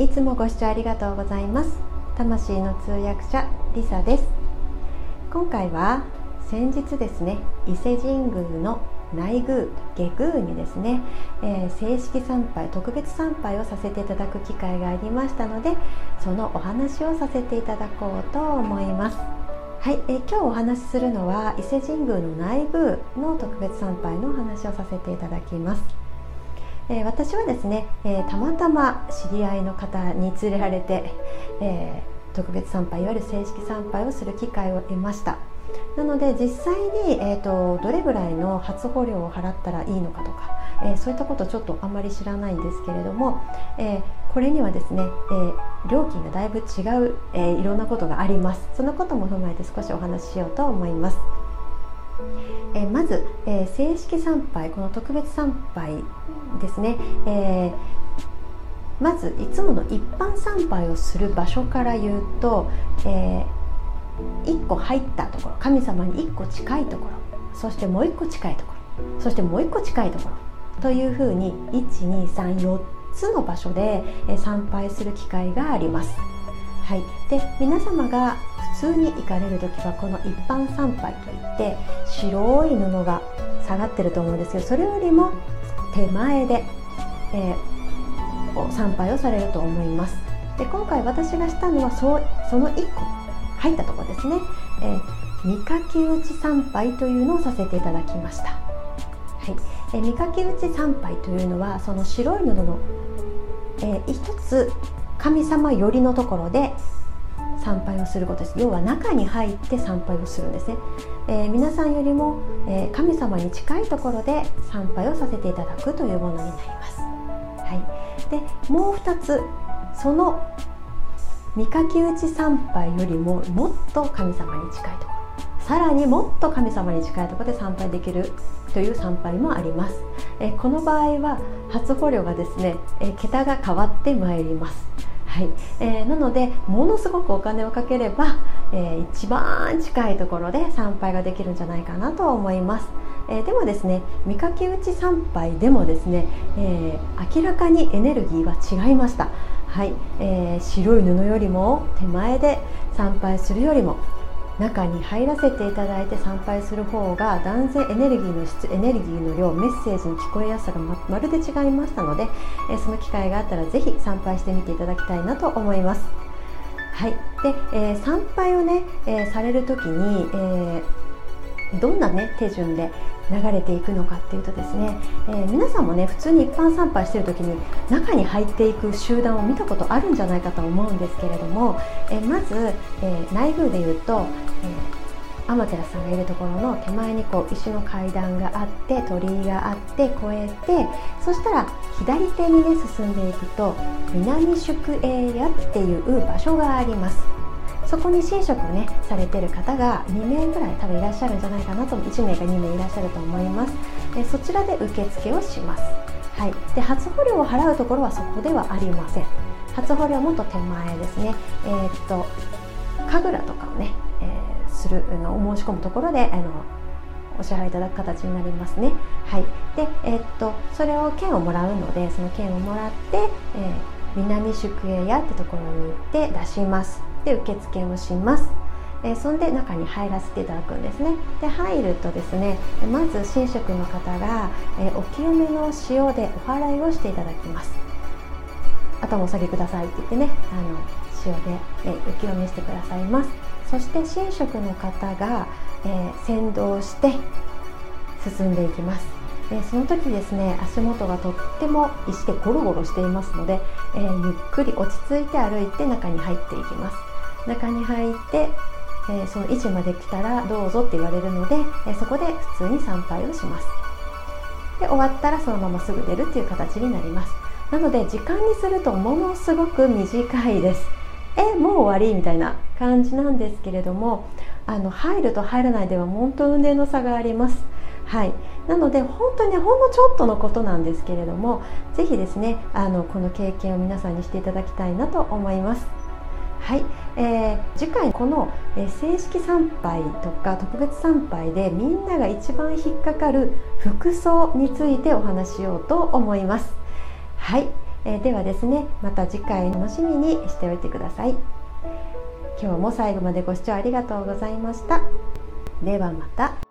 いつもご視聴ありがとうございます。魂の通訳者リサです。今回は先日ですね伊勢神宮の内宮下宮にですね、えー、正式参拝特別参拝をさせていただく機会がありましたのでそのお話をさせていただこうと思います。はい、えー、今日お話しするのは伊勢神宮の内宮の特別参拝のお話をさせていただきます。えー、私はですね、えー、たまたま知り合いの方に連れられて、えー、特別参拝いわゆる正式参拝をする機会を得ました。なので実際に、えーと、どれぐらいの初歩料を払ったらいいのかとか、えそういったことちょっとあんまり知らないんですけれども、えこれにはですね、え料金がだいぶ違う、えいろんなことがあります。そのことも踏まえて少しお話ししようと思います。えまず、え正式参拝この特別参拝ですね、え、まずいつもの一般参拝をする場所から言うと、え、1個入ったところ神様に1個近いところそしてもう1個近いところそしてもう1個近いところというふうに1234つの場所で参拝する機会があります。はい、で皆様が通に行かれる時はこの一般参拝といって白い布が下がってると思うんですけどそれよりも手前で、えー、参拝をされると思います。で今回私がしたのはそその1個入ったところですね、えー、見かけ打ち参拝というのをさせていただきました、はい。えー、見かけ打ち参拝というのはその白い布の、えー、一つ神様寄りのところで参拝をすることです。要は中に入って参拝をするんですね、えー、皆さんよりも、えー、神様に近いところで参拝をさせていただくというものになります、はい、でもう2つその見かけ打ち参拝よりももっと神様に近いところ。さらにもっと神様に近いところで参拝できるという参拝もあります、え、この場合は初歩料がですね、え桁が変わってまいります。はい。えー、なのでものすごくお金をかければ、えー、一番近いところで参拝ができるんじゃないかなと思います、えー、でもですね見かけ打ち参拝でもですね、え明らかにエネルギーは違いました。はい、えー白い布よりも手前で参拝するよりも中に入らせていただいて参拝する方が断然エネルギーの質エネルギーの量メッセージの聞こえやすさがままるで違いましたので、えその機会があったら是非参拝してみていただきたいなと思います。はいでえー、参拝をね、えー、される時に、えー、どんな、ね、手順で流れていくのかっていうとですね、えー、皆さんもね普通に一般参拝してる時に中に入っていく集団を見たことあるんじゃないかと思うんですけれども、えー、まず、えー、内宮でいうと、え天照さんがいるところの手前にこう石の階段があって鳥居があって越えてそしたら左手にね進んでいくと南宿営屋っていう場所があります。そこに寝食ねされてる方が2名ぐらい多分いらっしゃるんじゃないかなと1名か2名いらっしゃると思いますえそちらで受付をしますはいで初保料を払うところはそこではありません初保料もっと手前ですねえー、っと神楽とかをね、えー、するのを申し込むところであのお支払いいただく形になりますね。はい。で、えー、っとそれを券をもらうので、その券をもらって、えー、南宿営屋ってところに行って出します。で受付をします。えー、そんで中に入らせていただくんですね。で入るとですねまず神職の方が、えー、お清めの塩でお祓いをしていただきます。頭お下げくださいって言ってねあの塩で、えー、お清めしてくださいます。そして神職の方が、え先導して進んでいきます。でその時ですね足元がとっても石でゴロゴロしていますので、えゆっくり落ち着いて歩いて中に入っていきます。中に入って、えー、その位置まで来たらどうぞって言われるので、えー、そこで普通に参拝をします。で終わったらそのまますぐ出るっていう形になります。なので時間にするとものすごく短いです。えもう終わりみたいな感じなんですけれどもあの入ると入らないでは本当運命の差があります。はい。なので本当にほんのちょっとのことなんですけれども是非ですねあのこの経験を皆さんにしていただきたいなと思います。はい、えー、次回この、え、正式参拝とか特別参拝でみんなが一番引っかかる服装についてお話しようと思います。はい、えー、ではですねまた次回楽しみにしておいてください。今日も最後までご視聴ありがとうございました。ではまた。